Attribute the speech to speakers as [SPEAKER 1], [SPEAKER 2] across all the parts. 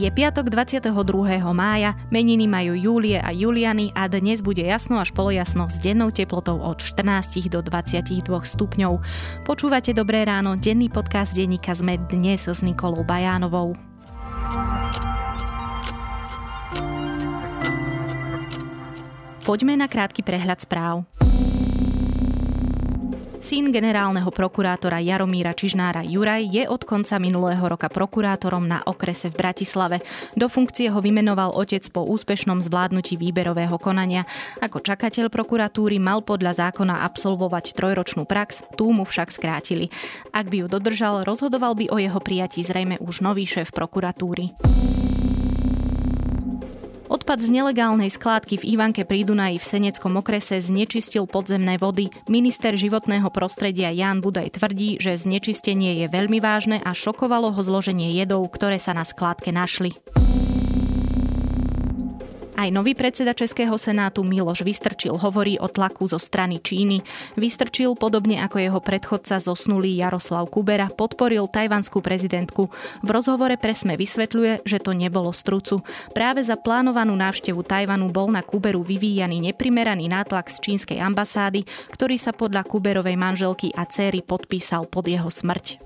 [SPEAKER 1] Je piatok 22. mája, meniny majú Júlie a Juliany a dnes bude jasno až polojasno s dennou teplotou od 14 do 22 stupňov. Počúvate Dobré ráno, denný podcast denníka sme dnes s Nikolou Bajánovou. Poďme na krátky prehľad správ. Syn generálneho prokurátora Jaromíra Čižnára Juraj je od konca minulého roka prokurátorom na okrese v Bratislave. Do funkcie ho vymenoval otec po úspešnom zvládnutí výberového konania. Ako čakateľ prokuratúry mal podľa zákona absolvovať trojročnú prax, tú mu však skrátili. Ak by ju dodržal, rozhodoval by o jeho prijatí zrejme už nový šéf prokuratúry. Odpad z nelegálnej skládky v Ivanke pri Dunaji v Seneckom okrese znečistil podzemné vody. Minister životného prostredia Jan Budaj tvrdí, že znečistenie je veľmi vážne a šokovalo ho zloženie jedov, ktoré sa na skládke našli. Aj nový predseda Českého senátu Miloš Vystrčil hovorí o tlaku zo strany Číny. Vystrčil, podobne ako jeho predchodca zosnulý Jaroslav Kubera, podporil tajvanskú prezidentku. V rozhovore pre SME vysvetľuje, že to nebolo strucu. Práve za plánovanú návštevu Tajvanu bol na Kuberu vyvíjaný neprimeraný nátlak z čínskej ambasády, ktorý sa podľa Kuberovej manželky a céry podpísal pod jeho smrť.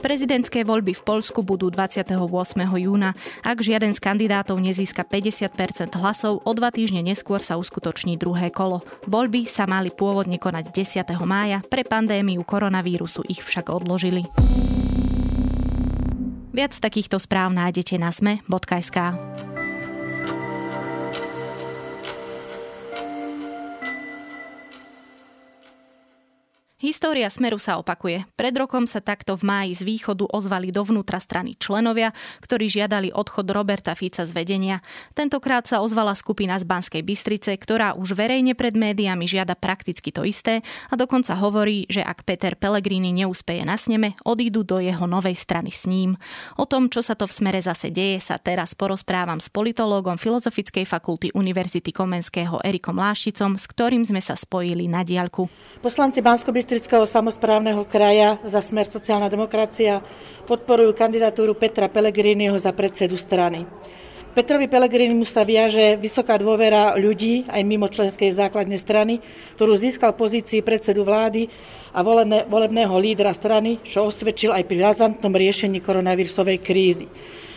[SPEAKER 1] Prezidentské voľby v Polsku budú 28. júna. Ak žiaden z kandidátov nezíska 50% hlasov, o dva týždne neskôr sa uskutoční druhé kolo. Voľby sa mali pôvodne konať 10. mája, pre pandémiu koronavírusu ich však odložili. Viac takýchto správ nájdete na sme.sk. História Smeru sa opakuje. Pred rokom sa takto v máji z východu ozvali dovnútra strany členovia, ktorí žiadali odchod Roberta Fica z vedenia. Tentokrát sa ozvala skupina z Banskej Bystrice, ktorá už verejne pred médiami žiada prakticky to isté a dokonca hovorí, že ak Peter Pellegrini neúspeje na sneme, odídu do jeho novej strany s ním. O tom, čo sa to v Smere zase deje, sa teraz porozprávam s politológom Filozofickej fakulty Univerzity Komenského Erikom Lášticom, s ktorým sme sa spojili na diaľku.
[SPEAKER 2] Poslanci bansko Bystrického samozprávneho kraja za smer sociálna demokracia podporujú kandidatúru Petra Pellegriniho za predsedu strany. Petrovi Pellegrinimu sa viaže vysoká dôvera ľudí aj mimo členskej základnej strany, ktorú získal pozícii predsedu vlády a volebného lídra strany, čo osvedčil aj pri razantnom riešení koronavírusovej krízy.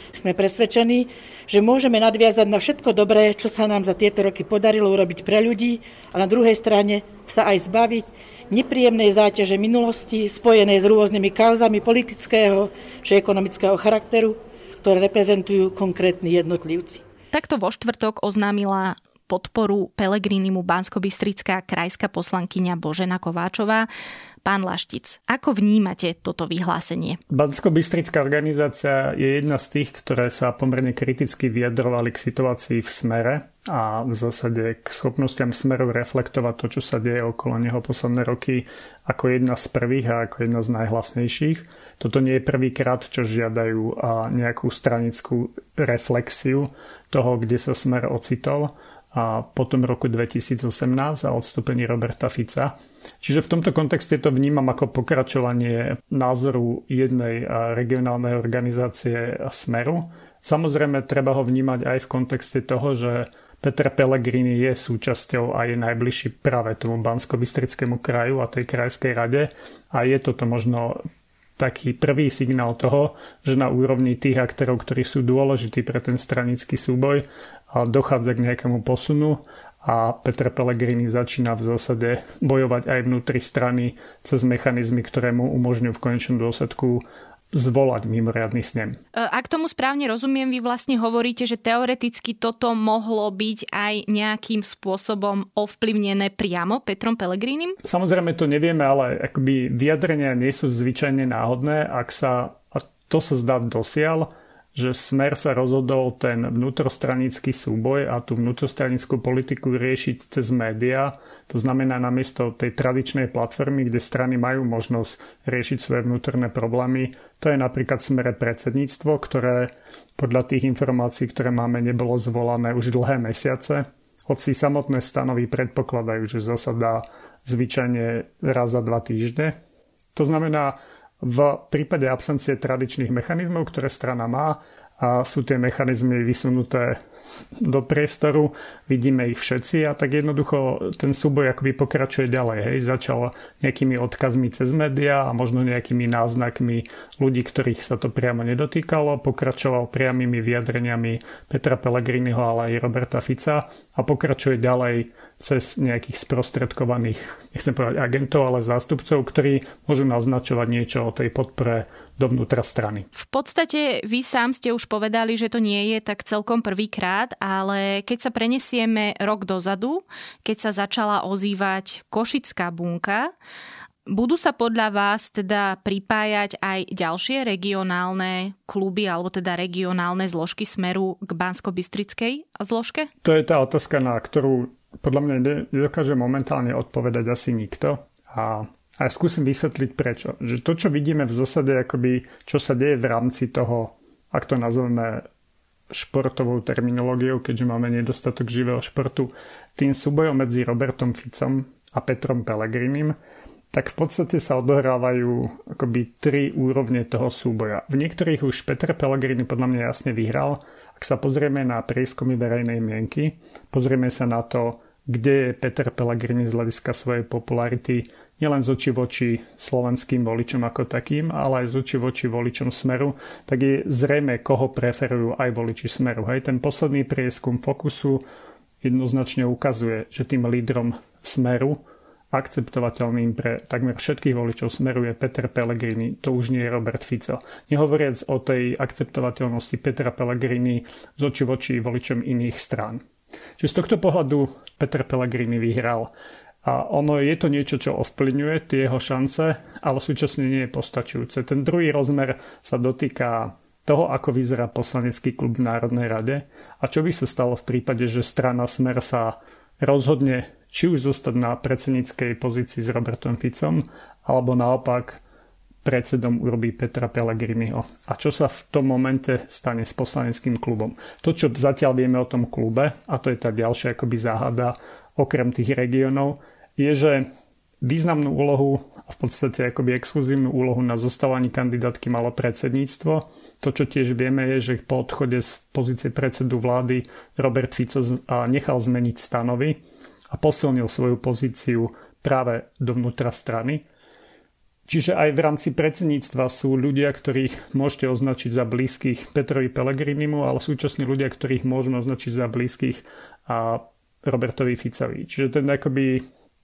[SPEAKER 2] Sme presvedčení, že môžeme nadviazať na všetko dobré, čo sa nám za tieto roky podarilo urobiť pre ľudí a na druhej strane sa aj zbaviť nepríjemnej záťaže minulosti spojenej s rôznymi kauzami politického či ekonomického charakteru, ktoré reprezentujú konkrétni jednotlivci.
[SPEAKER 1] Takto vo štvrtok oznámila podporu Pelegrinimu Banskobystrická krajská poslankyňa Božena Kováčová. Pán Laštic, ako vnímate toto vyhlásenie?
[SPEAKER 3] Bansko-Bystrická organizácia je jedna z tých, ktoré sa pomerne kriticky vyjadrovali k situácii v smere a v zásade k schopnostiam smeru reflektovať to, čo sa deje okolo neho posledné roky ako jedna z prvých a ako jedna z najhlasnejších. Toto nie je prvýkrát, čo žiadajú nejakú stranickú reflexiu toho, kde sa smer ocitol a potom roku 2018 a odstúpení Roberta Fica Čiže v tomto kontexte to vnímam ako pokračovanie názoru jednej regionálnej organizácie Smeru. Samozrejme, treba ho vnímať aj v kontexte toho, že Peter Pellegrini je súčasťou a je najbližší práve tomu bansko kraju a tej krajskej rade. A je toto možno taký prvý signál toho, že na úrovni tých aktérov, ktorí sú dôležití pre ten stranický súboj, dochádza k nejakému posunu a Petr Pellegrini začína v zásade bojovať aj vnútri strany cez mechanizmy, ktoré mu umožňujú v konečnom dôsledku zvolať mimoriadný snem.
[SPEAKER 1] E, ak tomu správne rozumiem, vy vlastne hovoríte, že teoreticky toto mohlo byť aj nejakým spôsobom ovplyvnené priamo Petrom Pellegrinim?
[SPEAKER 3] Samozrejme to nevieme, ale akoby vyjadrenia nie sú zvyčajne náhodné. Ak sa, a to sa zdá dosiaľ, že Smer sa rozhodol ten vnútrostranický súboj a tú vnútrostranickú politiku riešiť cez médiá. To znamená namiesto tej tradičnej platformy, kde strany majú možnosť riešiť svoje vnútorné problémy. To je napríklad smere predsedníctvo, ktoré podľa tých informácií, ktoré máme, nebolo zvolané už dlhé mesiace. Hoci samotné stanovy predpokladajú, že zasadá zvyčajne raz za dva týždne. To znamená, v prípade absencie tradičných mechanizmov, ktoré strana má, a sú tie mechanizmy vysunuté do priestoru, vidíme ich všetci a tak jednoducho ten súboj akoby pokračuje ďalej. Hej. Začal nejakými odkazmi cez médiá a možno nejakými náznakmi ľudí, ktorých sa to priamo nedotýkalo, pokračoval priamými vyjadreniami Petra Pellegriniho, ale aj Roberta Fica a pokračuje ďalej cez nejakých sprostredkovaných, nechcem povedať agentov, ale zástupcov, ktorí môžu naznačovať niečo o tej podpore dovnútra strany.
[SPEAKER 1] V podstate vy sám ste už povedali, že to nie je tak celkom prvýkrát, ale keď sa prenesieme rok dozadu, keď sa začala ozývať Košická bunka, budú sa podľa vás teda pripájať aj ďalšie regionálne kluby alebo teda regionálne zložky smeru k Bansko-Bystrickej zložke?
[SPEAKER 3] To je tá otázka, na ktorú podľa mňa nedokáže momentálne odpovedať asi nikto. A a skúsim vysvetliť prečo. Že to, čo vidíme v zásade, akoby, čo sa deje v rámci toho, ak to nazveme športovou terminológiou, keďže máme nedostatok živého športu, tým súbojom medzi Robertom Ficom a Petrom Pellegrinim, tak v podstate sa odohrávajú akoby tri úrovne toho súboja. V niektorých už Peter Pellegrini podľa mňa jasne vyhral. Ak sa pozrieme na prieskumy verejnej mienky, pozrieme sa na to, kde je Peter Pellegrini z hľadiska svojej popularity nielen z oči voči slovenským voličom ako takým, ale aj z oči voči voličom Smeru, tak je zrejme, koho preferujú aj voliči Smeru. Hej, ten posledný prieskum Fokusu jednoznačne ukazuje, že tým lídrom Smeru akceptovateľným pre takmer všetkých voličov Smeru je Peter Pellegrini, to už nie je Robert Fico. Nehovoriac o tej akceptovateľnosti Petra Pellegrini z oči voči voličom iných strán. Čiže z tohto pohľadu Peter Pellegrini vyhral. A ono je to niečo, čo ovplyvňuje tie jeho šance, ale súčasne nie je postačujúce. Ten druhý rozmer sa dotýka toho, ako vyzerá poslanecký klub v Národnej rade a čo by sa stalo v prípade, že strana Smer sa rozhodne či už zostať na predsedníckej pozícii s Robertom Ficom, alebo naopak predsedom urobí Petra Pellegriniho. A čo sa v tom momente stane s poslaneckým klubom? To, čo zatiaľ vieme o tom klube, a to je tá ďalšia akoby záhada, okrem tých regiónov, je, že významnú úlohu a v podstate akoby exkluzívnu úlohu na zostávaní kandidátky malo predsedníctvo. To, čo tiež vieme, je, že po odchode z pozície predsedu vlády Robert Fico nechal zmeniť stanovy a posilnil svoju pozíciu práve dovnútra strany. Čiže aj v rámci predsedníctva sú ľudia, ktorých môžete označiť za blízkych Petrovi Pellegrinimu, ale súčasne ľudia, ktorých môžeme označiť za blízkych a Robertovi Ficovi. Čiže ten akoby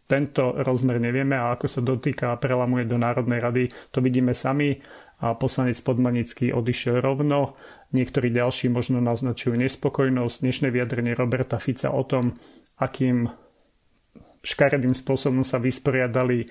[SPEAKER 3] tento rozmer nevieme a ako sa dotýka a prelamuje do Národnej rady, to vidíme sami. A poslanec Podmanický odišiel rovno, niektorí ďalší možno naznačujú nespokojnosť. Dnešné vyjadrenie Roberta Fica o tom, akým škaredým spôsobom sa vysporiadali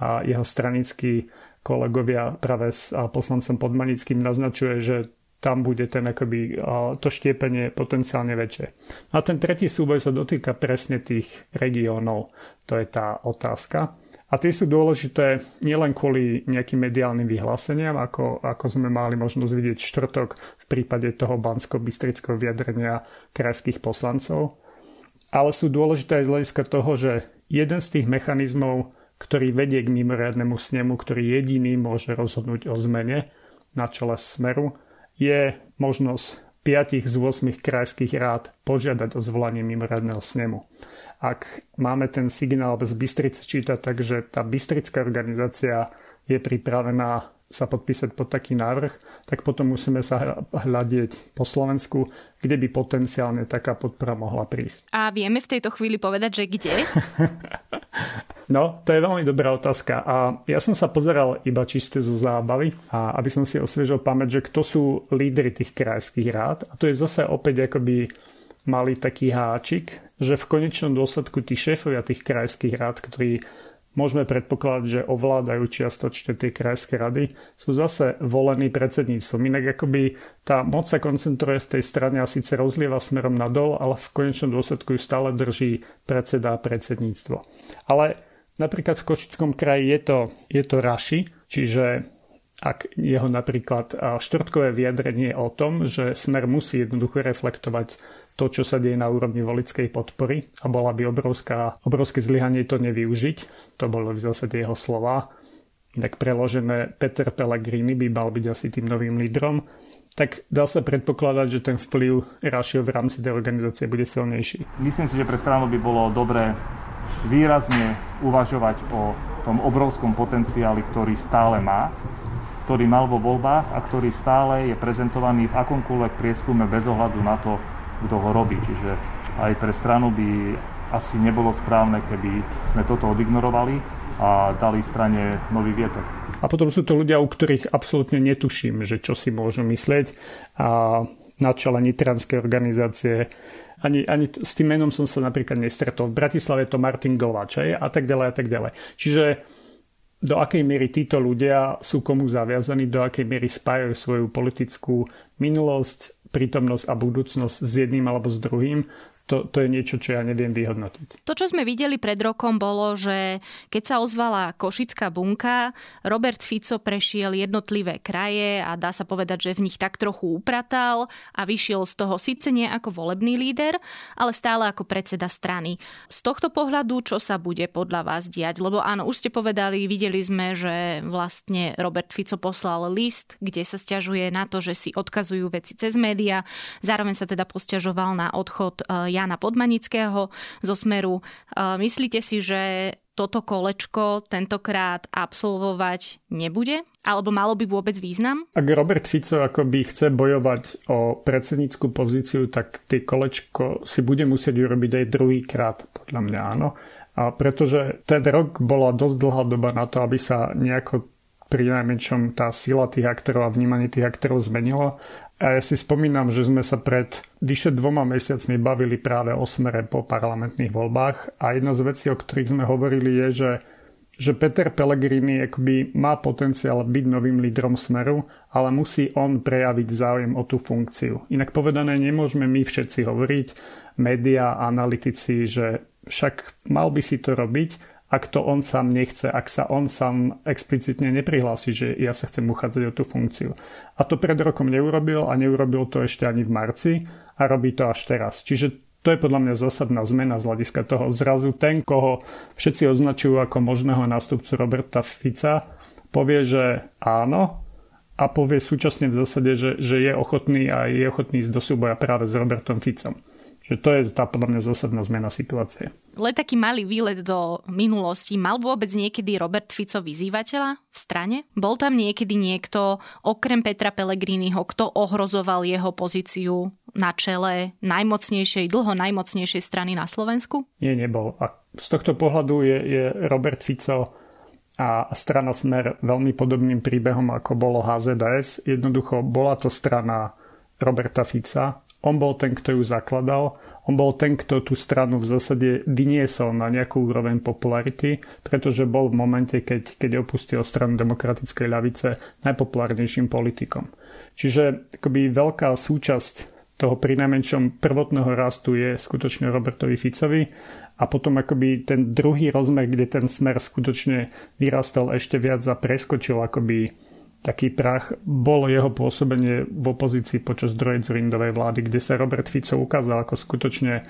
[SPEAKER 3] a jeho stranickí kolegovia práve s poslancom Podmanickým naznačuje, že tam bude ten akoby, to štiepenie potenciálne väčšie. A ten tretí súboj sa dotýka presne tých regiónov. To je tá otázka. A tie sú dôležité nielen kvôli nejakým mediálnym vyhláseniam, ako, ako sme mali možnosť vidieť štvrtok v prípade toho bansko-bystrického vyjadrenia krajských poslancov, ale sú dôležité aj z hľadiska toho, že jeden z tých mechanizmov, ktorý vedie k mimoriadnemu snemu, ktorý jediný môže rozhodnúť o zmene na čele smeru, je možnosť 5 z 8 krajských rád požiadať o zvolanie mimoriadného snemu. Ak máme ten signál z Bystrice čítať, takže tá bystrická organizácia je pripravená sa podpísať pod taký návrh, tak potom musíme sa hľadieť po Slovensku, kde by potenciálne taká podpora mohla prísť.
[SPEAKER 1] A vieme v tejto chvíli povedať, že kde?
[SPEAKER 3] No, to je veľmi dobrá otázka. A ja som sa pozeral iba čiste zo zábavy, a aby som si osviežil pamäť, že kto sú lídry tých krajských rád. A to je zase opäť akoby malý taký háčik, že v konečnom dôsledku tí šéfovia tých krajských rád, ktorí môžeme predpokladať, že ovládajú čiastočne tie krajské rady, sú zase volení predsedníctvom. Inak akoby tá moc sa koncentruje v tej strane a síce rozlieva smerom nadol, ale v konečnom dôsledku ju stále drží predseda a predsedníctvo. Ale Napríklad v Košickom kraji je to, je to Raši, čiže ak jeho napríklad štvrtkové vyjadrenie o tom, že smer musí jednoducho reflektovať to, čo sa deje na úrovni volickej podpory a bola by obrovská, obrovské zlyhanie to nevyužiť, to bolo v zásade jeho slova, inak preložené Peter Pellegrini by mal byť asi tým novým lídrom, tak dá sa predpokladať, že ten vplyv Rašio v rámci tej organizácie bude silnejší.
[SPEAKER 4] Myslím si, že pre stranu by bolo dobré výrazne uvažovať o tom obrovskom potenciáli, ktorý stále má, ktorý mal vo voľbách a ktorý stále je prezentovaný v akomkoľvek prieskume bez ohľadu na to, kto ho robí. Čiže aj pre stranu by asi nebolo správne, keby sme toto odignorovali a dali strane nový vietor.
[SPEAKER 3] A potom sú to ľudia, u ktorých absolútne netuším, že čo si môžu myslieť. A na čele nitranskej organizácie ani, ani s tým menom som sa napríklad nestretol. V Bratislave to Martin Govač a tak ďalej a tak ďalej. Čiže do akej miery títo ľudia sú komu zaviazaní, do akej miery spájajú svoju politickú minulosť, prítomnosť a budúcnosť s jedným alebo s druhým, to, to je niečo, čo ja neviem vyhodnotiť.
[SPEAKER 1] To, čo sme videli pred rokom, bolo, že keď sa ozvala Košická bunka, Robert Fico prešiel jednotlivé kraje a dá sa povedať, že v nich tak trochu upratal a vyšiel z toho síce nie ako volebný líder, ale stále ako predseda strany. Z tohto pohľadu, čo sa bude podľa vás diať? Lebo áno, už ste povedali, videli sme, že vlastne Robert Fico poslal list, kde sa stiažuje na to, že si odkazujú veci cez média. Zároveň sa teda posťažoval na odchod eh, Jana Podmanického zo Smeru. Myslíte si, že toto kolečko tentokrát absolvovať nebude? Alebo malo by vôbec význam?
[SPEAKER 3] Ak Robert Fico akoby chce bojovať o predsedníckú pozíciu, tak tie kolečko si bude musieť urobiť aj druhý krát, podľa mňa áno. A pretože ten rok bola dosť dlhá doba na to, aby sa nejako pri najmenšom tá sila tých aktorov a vnímanie tých aktorov zmenilo a ja si spomínam, že sme sa pred vyše dvoma mesiacmi bavili práve o smere po parlamentných voľbách a jedna z vecí, o ktorých sme hovorili je, že, že Peter Pellegrini akoby má potenciál byť novým lídrom smeru, ale musí on prejaviť záujem o tú funkciu. Inak povedané, nemôžeme my všetci hovoriť, médiá, analytici, že však mal by si to robiť, ak to on sám nechce, ak sa on sám explicitne neprihlási, že ja sa chcem uchádzať o tú funkciu. A to pred rokom neurobil a neurobil to ešte ani v marci a robí to až teraz. Čiže to je podľa mňa zásadná zmena z hľadiska toho. Zrazu ten, koho všetci označujú ako možného nástupcu Roberta Fica, povie, že áno a povie súčasne v zásade, že, že je ochotný a je ochotný ísť do súboja práve s Robertom Ficom. Že to je tá podľa mňa zásadná zmena situácie.
[SPEAKER 1] Len taký malý výlet do minulosti. Mal vôbec niekedy Robert Fico vyzývateľa v strane? Bol tam niekedy niekto, okrem Petra Pellegriniho, kto ohrozoval jeho pozíciu na čele najmocnejšej, dlho najmocnejšej strany na Slovensku?
[SPEAKER 3] Nie, nebol. A z tohto pohľadu je, je Robert Fico a strana Smer veľmi podobným príbehom, ako bolo HZDS. Jednoducho bola to strana Roberta Fica, on bol ten, kto ju zakladal, on bol ten, kto tú stranu v zásade vyniesol na nejakú úroveň popularity, pretože bol v momente, keď, keď opustil stranu demokratickej ľavice najpopulárnejším politikom. Čiže akoby veľká súčasť toho prinajmenšom prvotného rastu je skutočne Robertovi Ficovi a potom akoby ten druhý rozmer, kde ten smer skutočne vyrastal ešte viac a preskočil akoby taký prach. Bolo jeho pôsobenie v opozícii počas druhej Zurindovej vlády, kde sa Robert Fico ukázal ako skutočne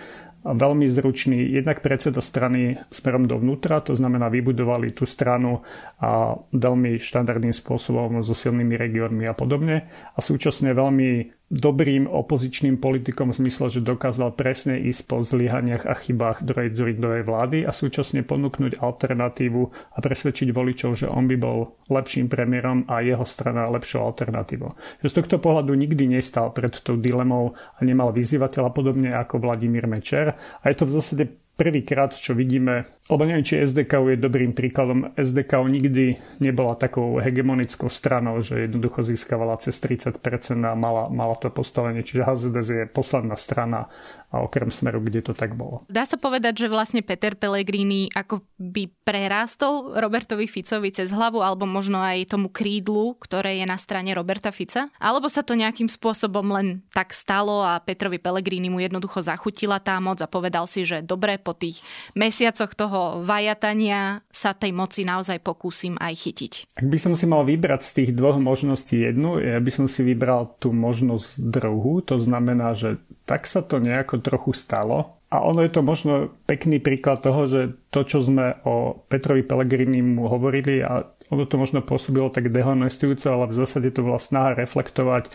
[SPEAKER 3] veľmi zručný. Jednak predseda strany smerom dovnútra, to znamená vybudovali tú stranu a veľmi štandardným spôsobom so silnými regiónmi a podobne. A súčasne veľmi dobrým opozičným politikom v zmysle, že dokázal presne ísť po zlyhaniach a chybách druhej Zurindovej vlády a súčasne ponúknuť alternatívu a presvedčiť voličov, že on by bol lepším premiérom a jeho strana lepšou alternatívou. Z tohto pohľadu nikdy nestal pred tou dilemou a nemal vyzývateľa podobne ako Vladimír Mečer a je to v zásade prvýkrát, čo vidíme, lebo neviem, či SDK je dobrým príkladom. SDK nikdy nebola takou hegemonickou stranou, že jednoducho získavala cez 30% a mala, mala to postavenie. Čiže HZDS je posledná strana a okrem smeru, kde to tak bolo.
[SPEAKER 1] Dá sa povedať, že vlastne Peter Pellegrini ako by prerástol Robertovi Ficovi cez hlavu alebo možno aj tomu krídlu, ktoré je na strane Roberta Fica? Alebo sa to nejakým spôsobom len tak stalo a Petrovi Pellegrini mu jednoducho zachutila tá moc a povedal si, že dobre, po tých mesiacoch toho vajatania sa tej moci naozaj pokúsim aj chytiť.
[SPEAKER 3] Ak by som si mal vybrať z tých dvoch možností jednu, ja by som si vybral tú možnosť druhú, to znamená, že tak sa to nejako trochu stalo, A ono je to možno pekný príklad toho, že to, čo sme o Petrovi Pellegrini mu hovorili a ono to možno pôsobilo tak dehonestujúco, ale v zásade to bola snaha reflektovať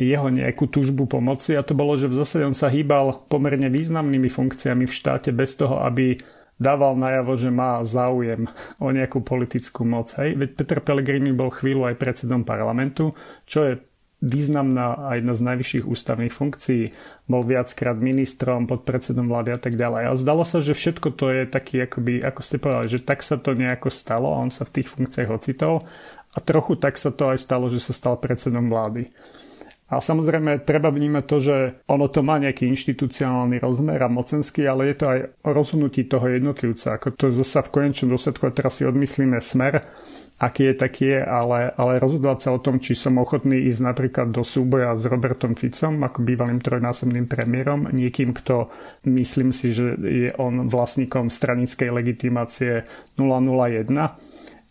[SPEAKER 3] jeho nejakú túžbu pomoci a to bolo, že v zásade on sa hýbal pomerne významnými funkciami v štáte bez toho, aby dával najavo, že má záujem o nejakú politickú moc. Hej? Veď Peter Pellegrini bol chvíľu aj predsedom parlamentu, čo je významná a jedna z najvyšších ústavných funkcií. Bol viackrát ministrom, podpredsedom vlády a tak ďalej. A zdalo sa, že všetko to je taký, akoby, ako ste povedali, že tak sa to nejako stalo a on sa v tých funkciách ocitol. A trochu tak sa to aj stalo, že sa stal predsedom vlády. A samozrejme treba vnímať to, že ono to má nejaký inštitucionálny rozmer a mocenský, ale je to aj o rozhodnutí toho jednotlivca. Ako to zase v konečnom dôsledku, a teraz si odmyslíme smer, aký je, taký je, ale, ale rozhodovať sa o tom, či som ochotný ísť napríklad do súboja s Robertom Ficom, ako bývalým trojnásobným premiérom, niekým, kto myslím si, že je on vlastníkom stranickej legitimácie 001,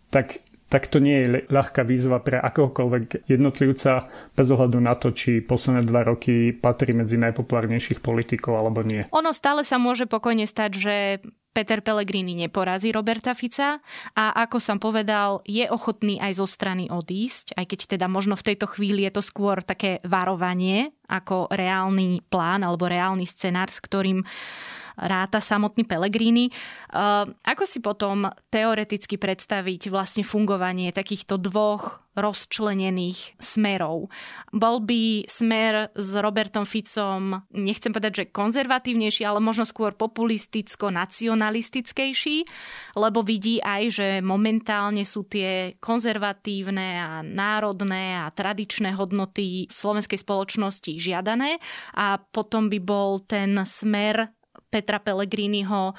[SPEAKER 3] tak tak to nie je ľahká výzva pre akokoľvek jednotlivca bez ohľadu na to, či posledné dva roky patrí medzi najpopulárnejších politikov alebo nie.
[SPEAKER 1] Ono stále sa môže pokojne stať, že Peter Pellegrini neporazí Roberta Fica a ako som povedal, je ochotný aj zo strany odísť, aj keď teda možno v tejto chvíli je to skôr také varovanie ako reálny plán alebo reálny scenár, s ktorým ráta samotný Pellegrini. Ako si potom teoreticky predstaviť vlastne fungovanie takýchto dvoch rozčlenených smerov. Bol by smer s Robertom Ficom, nechcem povedať, že konzervatívnejší, ale možno skôr populisticko-nacionalistickejší, lebo vidí aj, že momentálne sú tie konzervatívne a národné a tradičné hodnoty slovenskej spoločnosti žiadané a potom by bol ten smer Petra Pellegriniho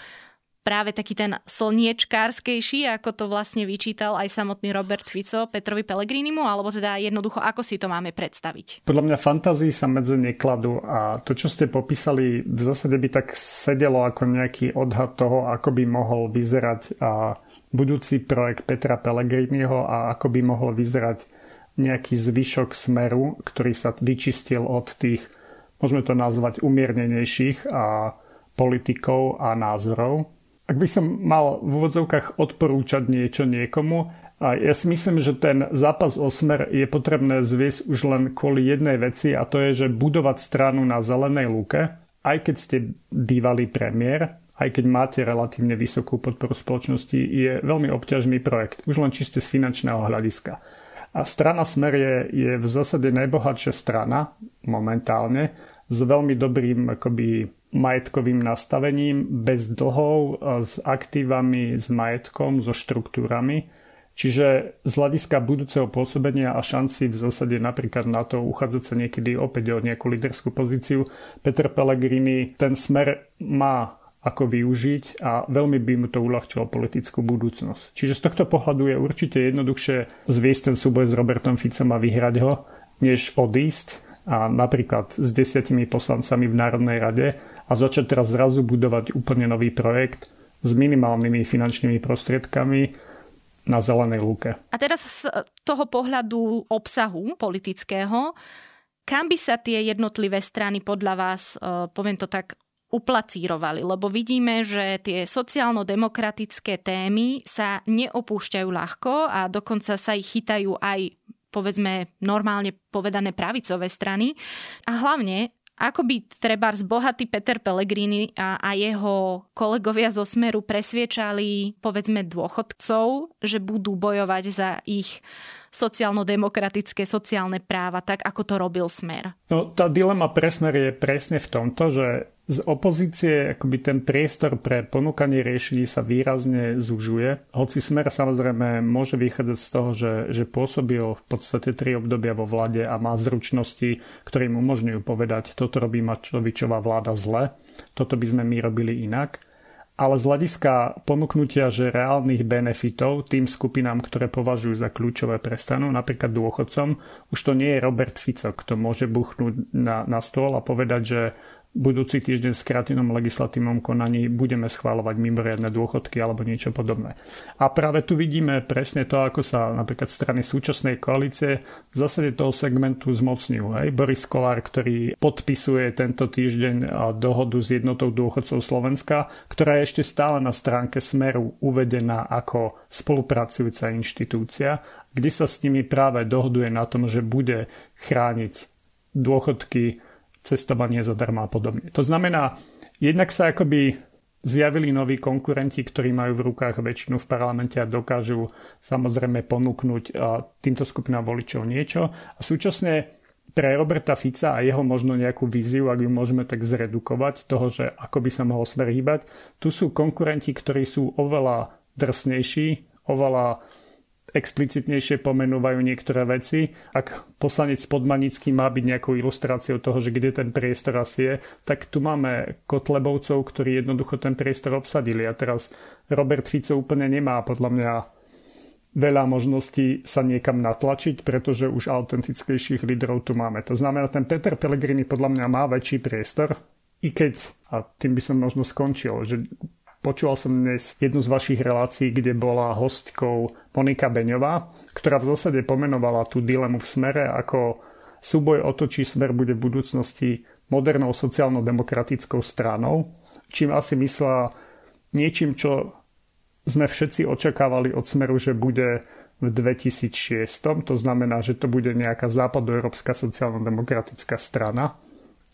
[SPEAKER 1] práve taký ten slniečkárskejší, ako to vlastne vyčítal aj samotný Robert Fico Petrovi Pellegrinimu, alebo teda jednoducho, ako si to máme predstaviť?
[SPEAKER 3] Podľa mňa fantázii sa medze nekladú a to, čo ste popísali, v zásade by tak sedelo ako nejaký odhad toho, ako by mohol vyzerať a budúci projekt Petra Pellegriniho a ako by mohol vyzerať nejaký zvyšok smeru, ktorý sa vyčistil od tých, môžeme to nazvať, umiernenejších a politikov a názorov. Ak by som mal v úvodzovkách odporúčať niečo niekomu, ja si myslím, že ten zápas o smer je potrebné zviesť už len kvôli jednej veci a to je, že budovať stranu na zelenej lúke, aj keď ste bývalý premiér, aj keď máte relatívne vysokú podporu spoločnosti, je veľmi obťažný projekt, už len čiste z finančného hľadiska. A strana Smer je, je v zásade najbohatšia strana momentálne s veľmi dobrým akoby majetkovým nastavením, bez dlhov, s aktívami, s majetkom, so štruktúrami. Čiže z hľadiska budúceho pôsobenia a šanci v zásade napríklad na to uchádzať sa niekedy opäť o nejakú líderskú pozíciu, Peter Pellegrini ten smer má ako využiť a veľmi by mu to uľahčilo politickú budúcnosť. Čiže z tohto pohľadu je určite jednoduchšie zviesť ten súboj s Robertom Ficom a vyhrať ho, než odísť a napríklad s desiatimi poslancami v Národnej rade a začať teraz zrazu budovať úplne nový projekt s minimálnymi finančnými prostriedkami na zelenej lúke.
[SPEAKER 1] A teraz z toho pohľadu obsahu politického, kam by sa tie jednotlivé strany podľa vás, e, poviem to tak, uplacírovali, lebo vidíme, že tie sociálno-demokratické témy sa neopúšťajú ľahko a dokonca sa ich chytajú aj povedzme normálne povedané pravicové strany. A hlavne ako by treba bohatý Peter Pellegrini a, a jeho kolegovia zo Smeru presviečali, povedzme, dôchodcov, že budú bojovať za ich sociálno-demokratické sociálne práva, tak ako to robil Smer?
[SPEAKER 3] No, tá dilema pre Smer je presne v tomto, že z opozície akoby ten priestor pre ponúkanie riešení sa výrazne zužuje. Hoci Smer samozrejme môže vychádzať z toho, že, že pôsobil v podstate tri obdobia vo vláde a má zručnosti, ktoré mu umožňujú povedať, toto robí Mačovičová vláda zle, toto by sme my robili inak ale z hľadiska ponúknutia, že reálnych benefitov tým skupinám, ktoré považujú za kľúčové pre stranu, napríklad dôchodcom, už to nie je Robert Fico, kto môže buchnúť na, na stôl a povedať, že budúci týždeň v skrátenom legislatívnom konaní budeme schváľovať mimoriadne dôchodky alebo niečo podobné. A práve tu vidíme presne to, ako sa napríklad strany súčasnej koalície v zásade toho segmentu zmocňujú. Hej. Boris Kolár, ktorý podpisuje tento týždeň dohodu s jednotou dôchodcov Slovenska, ktorá je ešte stále na stránke Smeru uvedená ako spolupracujúca inštitúcia, kde sa s nimi práve dohoduje na tom, že bude chrániť dôchodky cestovanie zadarmo a podobne. To znamená, jednak sa akoby zjavili noví konkurenti, ktorí majú v rukách väčšinu v parlamente a dokážu samozrejme ponúknuť týmto skupinám voličov niečo. A súčasne pre Roberta Fica a jeho možno nejakú víziu, ak ju môžeme tak zredukovať, toho, že ako by sa mohol smer hýbať, tu sú konkurenti, ktorí sú oveľa drsnejší, oveľa explicitnejšie pomenúvajú niektoré veci. Ak poslanec Podmanický má byť nejakou ilustráciou toho, že kde ten priestor asi je, tak tu máme Kotlebovcov, ktorí jednoducho ten priestor obsadili. A teraz Robert Fico úplne nemá podľa mňa veľa možností sa niekam natlačiť, pretože už autentickejších lídrov tu máme. To znamená, ten Peter Pellegrini podľa mňa má väčší priestor, i keď, a tým by som možno skončil, že Počúval som dnes jednu z vašich relácií, kde bola hostkou Monika Beňová, ktorá v zásade pomenovala tú dilemu v smere ako súboj o to, či smer bude v budúcnosti modernou sociálno-demokratickou stranou, čím asi myslela niečím, čo sme všetci očakávali od smeru, že bude v 2006. To znamená, že to bude nejaká západoeurópska sociálno-demokratická strana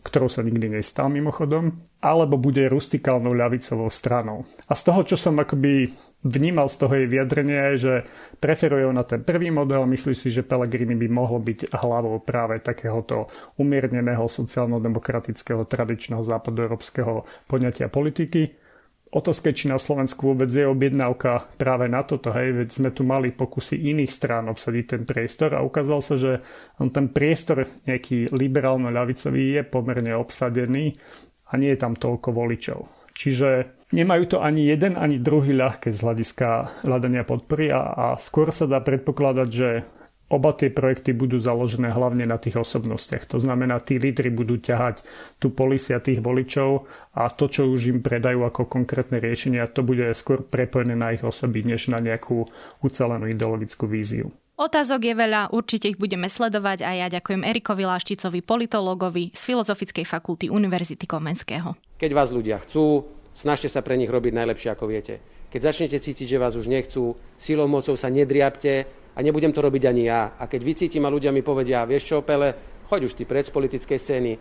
[SPEAKER 3] ktorou sa nikdy nestal mimochodom, alebo bude rustikálnou ľavicovou stranou. A z toho, čo som akoby vnímal z toho jej vyjadrenia, je, že preferuje na ten prvý model, myslí si, že Pellegrini by mohol byť hlavou práve takéhoto umierneného sociálno-demokratického tradičného západoeurópskeho poňatia politiky Otázka či na Slovensku vôbec je objednávka práve na toto, hej, veď sme tu mali pokusy iných strán obsadiť ten priestor a ukázal sa, že ten priestor nejaký liberálno-ľavicový je pomerne obsadený a nie je tam toľko voličov. Čiže nemajú to ani jeden, ani druhý ľahké z hľadiska hľadania podpory a, a skôr sa dá predpokladať, že oba tie projekty budú založené hlavne na tých osobnostiach. To znamená, tí lídry budú ťahať tú polisia tých voličov a to, čo už im predajú ako konkrétne riešenia, to bude skôr prepojené na ich osoby, než na nejakú ucelenú ideologickú víziu.
[SPEAKER 1] Otázok je veľa, určite ich budeme sledovať a ja ďakujem Erikovi Lášticovi, politológovi z Filozofickej fakulty Univerzity Komenského.
[SPEAKER 5] Keď vás ľudia chcú, snažte sa pre nich robiť najlepšie, ako viete. Keď začnete cítiť, že vás už nechcú, silou mocou sa nedriapte, a nebudem to robiť ani ja. A keď vycítim a ľudia mi povedia, vieš čo, Pele, choď už ty preč z politickej scény,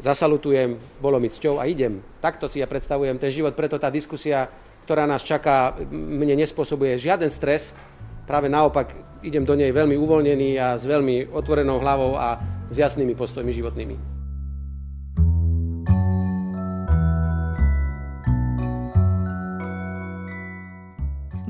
[SPEAKER 5] zasalutujem, bolo mi cťou a idem. Takto si ja predstavujem ten život, preto tá diskusia, ktorá nás čaká, mne nespôsobuje žiaden stres, práve naopak idem do nej veľmi uvoľnený a s veľmi otvorenou hlavou a s jasnými postojmi životnými.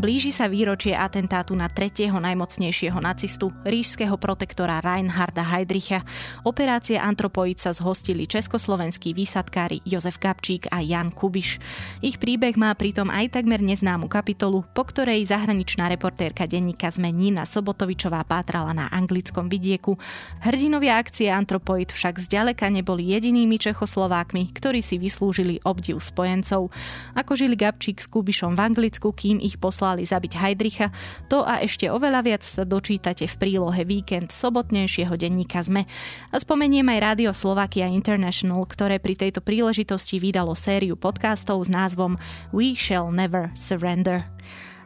[SPEAKER 1] Blíži sa výročie atentátu na tretieho najmocnejšieho nacistu, ríšského protektora Reinharda Heydricha. Operácie Antropoid sa zhostili československí výsadkári Jozef Gabčík a Jan Kubiš. Ich príbeh má pritom aj takmer neznámu kapitolu, po ktorej zahraničná reportérka denníka sme Nina Sobotovičová pátrala na anglickom vidieku. Hrdinovia akcie Antropoid však zďaleka neboli jedinými Čechoslovákmi, ktorí si vyslúžili obdiv spojencov. Ako žili Gabčík s Kubišom v Anglicku, kým ich poslali plánovali zabiť Heidricha, to a ešte oveľa viac sa dočítate v prílohe víkend sobotnejšieho denníka ZME. A spomeniem aj Rádio Slovakia International, ktoré pri tejto príležitosti vydalo sériu podcastov s názvom We Shall Never Surrender.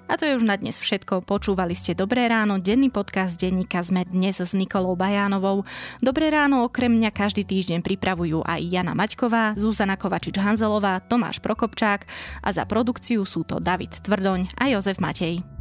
[SPEAKER 1] A to je už na dnes všetko. Počúvali ste Dobré ráno, denný podcast denníka sme dnes s Nikolou Bajánovou. Dobré ráno okrem mňa každý týždeň pripravujú aj Jana Maťková, Zuzana Kovačič-Hanzelová, Tomáš Prokopčák a za produkciu sú to David Tvrdoň a Jozef Matej.